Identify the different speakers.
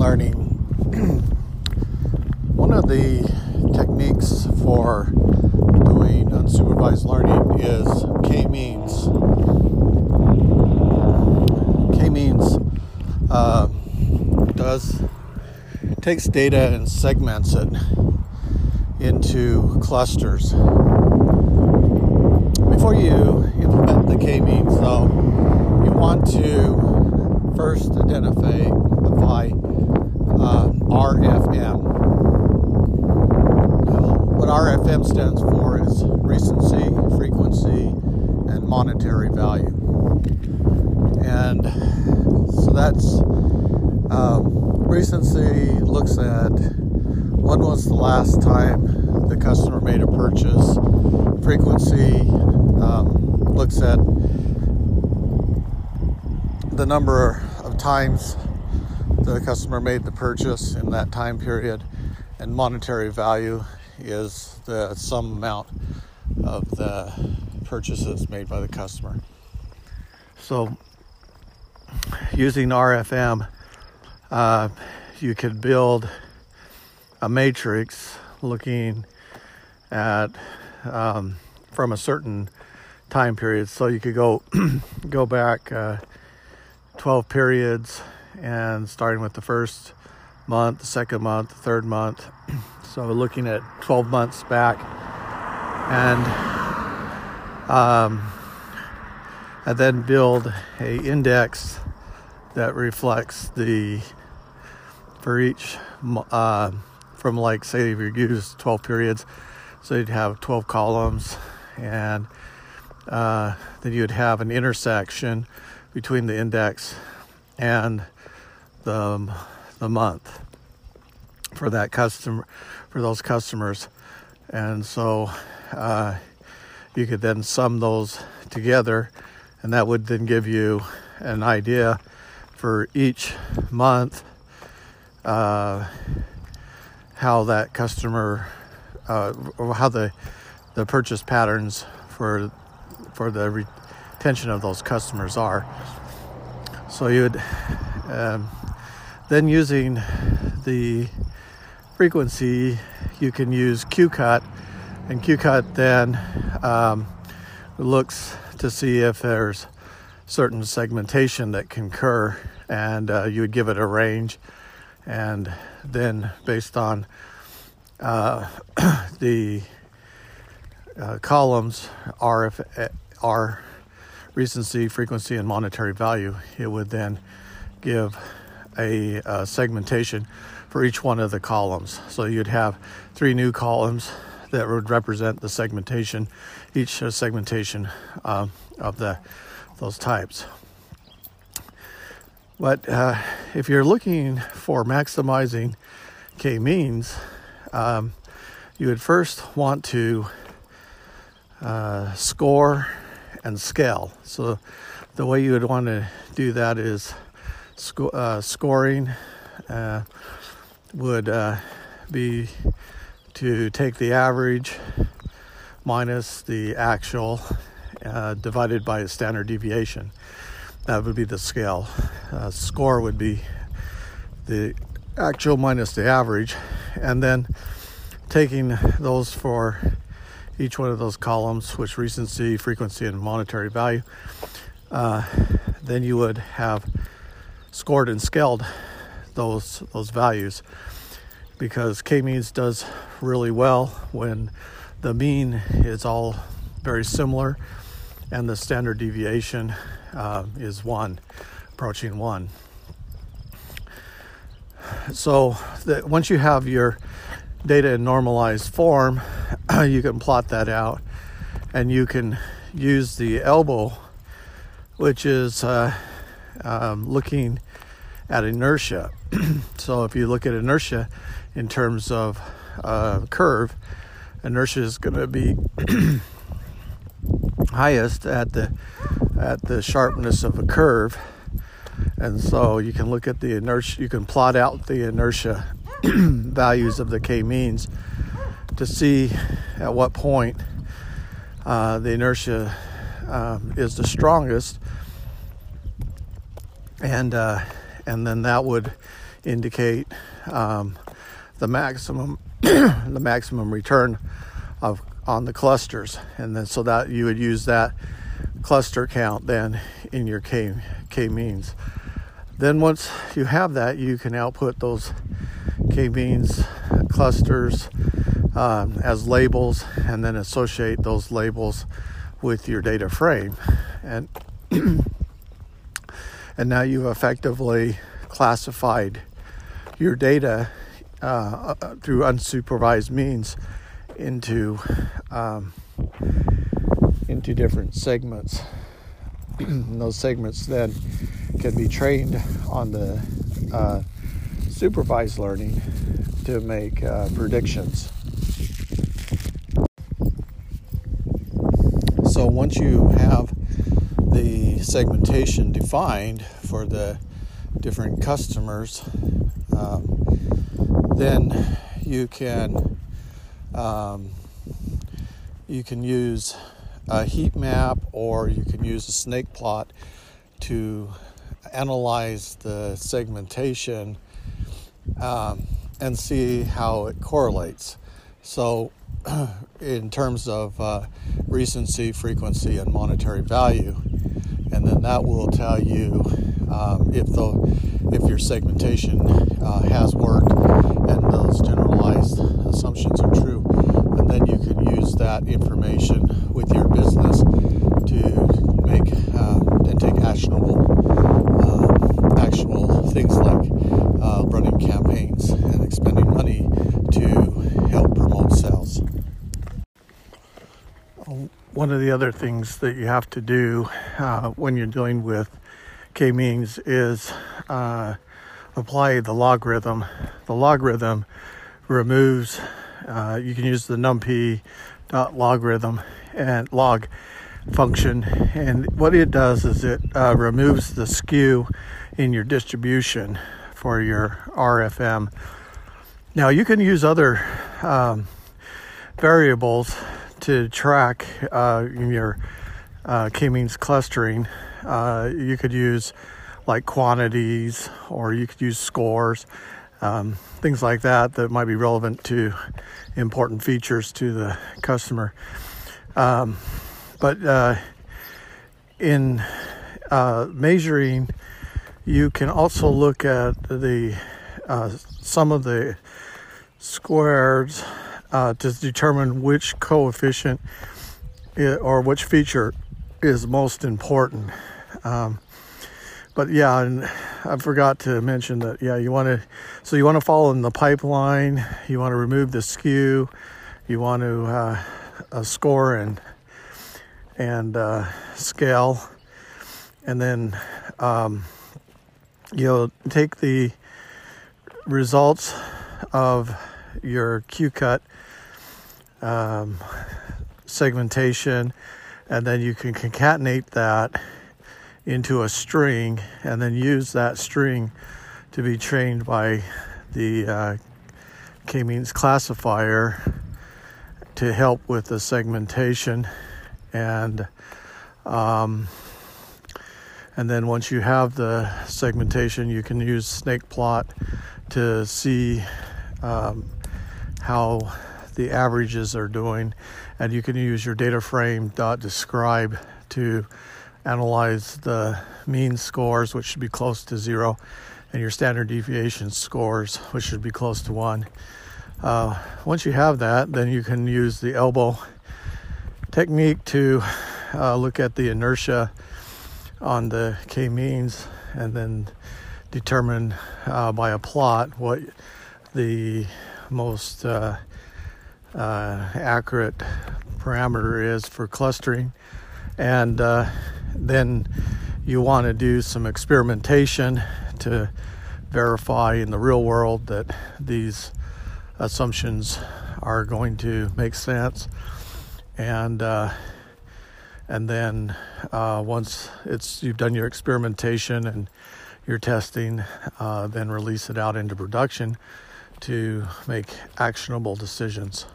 Speaker 1: learning, one of the techniques for doing unsupervised learning is k-means. K-means uh, does takes data and segments it into clusters. Before you implement the k-means, though, you want to first identify uh, RFM. What RFM stands for is recency, frequency, and monetary value. And so that's um, recency looks at when was the last time the customer made a purchase. Frequency um, looks at the number of times the customer made the purchase in that time period, and monetary value is the sum amount of the purchases made by the customer. So, using RFM, uh, you could build a matrix looking at um, from a certain time period. So you could go go back uh, 12 periods and starting with the first month, the second month, the third month. So looking at 12 months back, and um, then build a index that reflects the for each uh, from like say if you use 12 periods, so you'd have 12 columns, and uh, then you'd have an intersection between the index and the, the month for that customer for those customers. And so uh, you could then sum those together and that would then give you an idea for each month uh, how that customer uh, how the the purchase patterns for for the retention of those customers are. So you would um, then using the frequency, you can use QCut, and QCut then um, looks to see if there's certain segmentation that can occur, and uh, you would give it a range, and then based on uh, the uh, columns R, if, R recency, frequency, and monetary value, it would then give a, a segmentation for each one of the columns. So you'd have three new columns that would represent the segmentation, each segmentation uh, of the those types. But uh, if you're looking for maximizing k-means, um, you would first want to uh, score and scale. So the way you would want to do that is sco- uh, scoring uh, would uh, be to take the average minus the actual uh, divided by a standard deviation. That would be the scale. Uh, score would be the actual minus the average, and then taking those for each one of those columns, which recency, frequency, and monetary value, uh, then you would have scored and scaled those those values. Because k-means does really well when the mean is all very similar and the standard deviation uh, is one approaching one. So that once you have your data in normalized form you can plot that out and you can use the elbow which is uh, um, looking at inertia. so if you look at inertia in terms of uh, curve, inertia is going to be highest at the at the sharpness of a curve, and so you can look at the inertia. You can plot out the inertia values of the k-means to see at what point uh, the inertia um, is the strongest and uh, and then that would indicate um, the maximum the maximum return of on the clusters, and then so that you would use that cluster count then in your K K means. Then once you have that, you can output those K means clusters um, as labels, and then associate those labels with your data frame, and and now you've effectively classified your data uh, uh, through unsupervised means into um, into different segments. those segments then can be trained on the uh, supervised learning to make uh, predictions. So once you have the segmentation defined for the different customers, um, then you can um, you can use a heat map or you can use a snake plot to analyze the segmentation um, and see how it correlates. So, in terms of uh, recency, frequency, and monetary value, and then that will tell you um, if the if your segmentation uh, has worked and those generalized assumptions are true, and then you can use that information with your business to make uh, and take actionable uh, actual things like uh, running campaigns and expending money to help promote sales. One of the other things that you have to do uh, when you're dealing with k-means is uh, apply the logarithm. The logarithm removes, uh, you can use the numpy dot logarithm and log function. And what it does is it uh, removes the skew in your distribution for your RFM. Now you can use other um, variables to track uh, your uh, k-means clustering uh, you could use like quantities or you could use scores, um, things like that that might be relevant to important features to the customer. Um, but uh, in uh, measuring, you can also look at the uh, sum of the squares uh, to determine which coefficient or which feature is most important. Um, but yeah, and I forgot to mention that. Yeah, you want to, so you want to follow in the pipeline. You want to remove the skew. You want to uh, uh, score and and uh, scale, and then um, you'll take the results of your Q cut um, segmentation and then you can concatenate that into a string and then use that string to be trained by the uh, k-means classifier to help with the segmentation. And um, and then once you have the segmentation you can use snake plot to see um, how the averages are doing. And you can use your data frame dot describe to analyze the mean scores which should be close to zero and your standard deviation scores which should be close to one. Uh, once you have that then you can use the elbow technique to uh, look at the inertia on the k-means and then determine uh, by a plot what the most uh, uh, accurate parameter is for clustering. And uh, then you want to do some experimentation to verify in the real world that these assumptions are going to make sense. And uh, and then uh, once it's you've done your experimentation and your testing, uh, then release it out into production to make actionable decisions.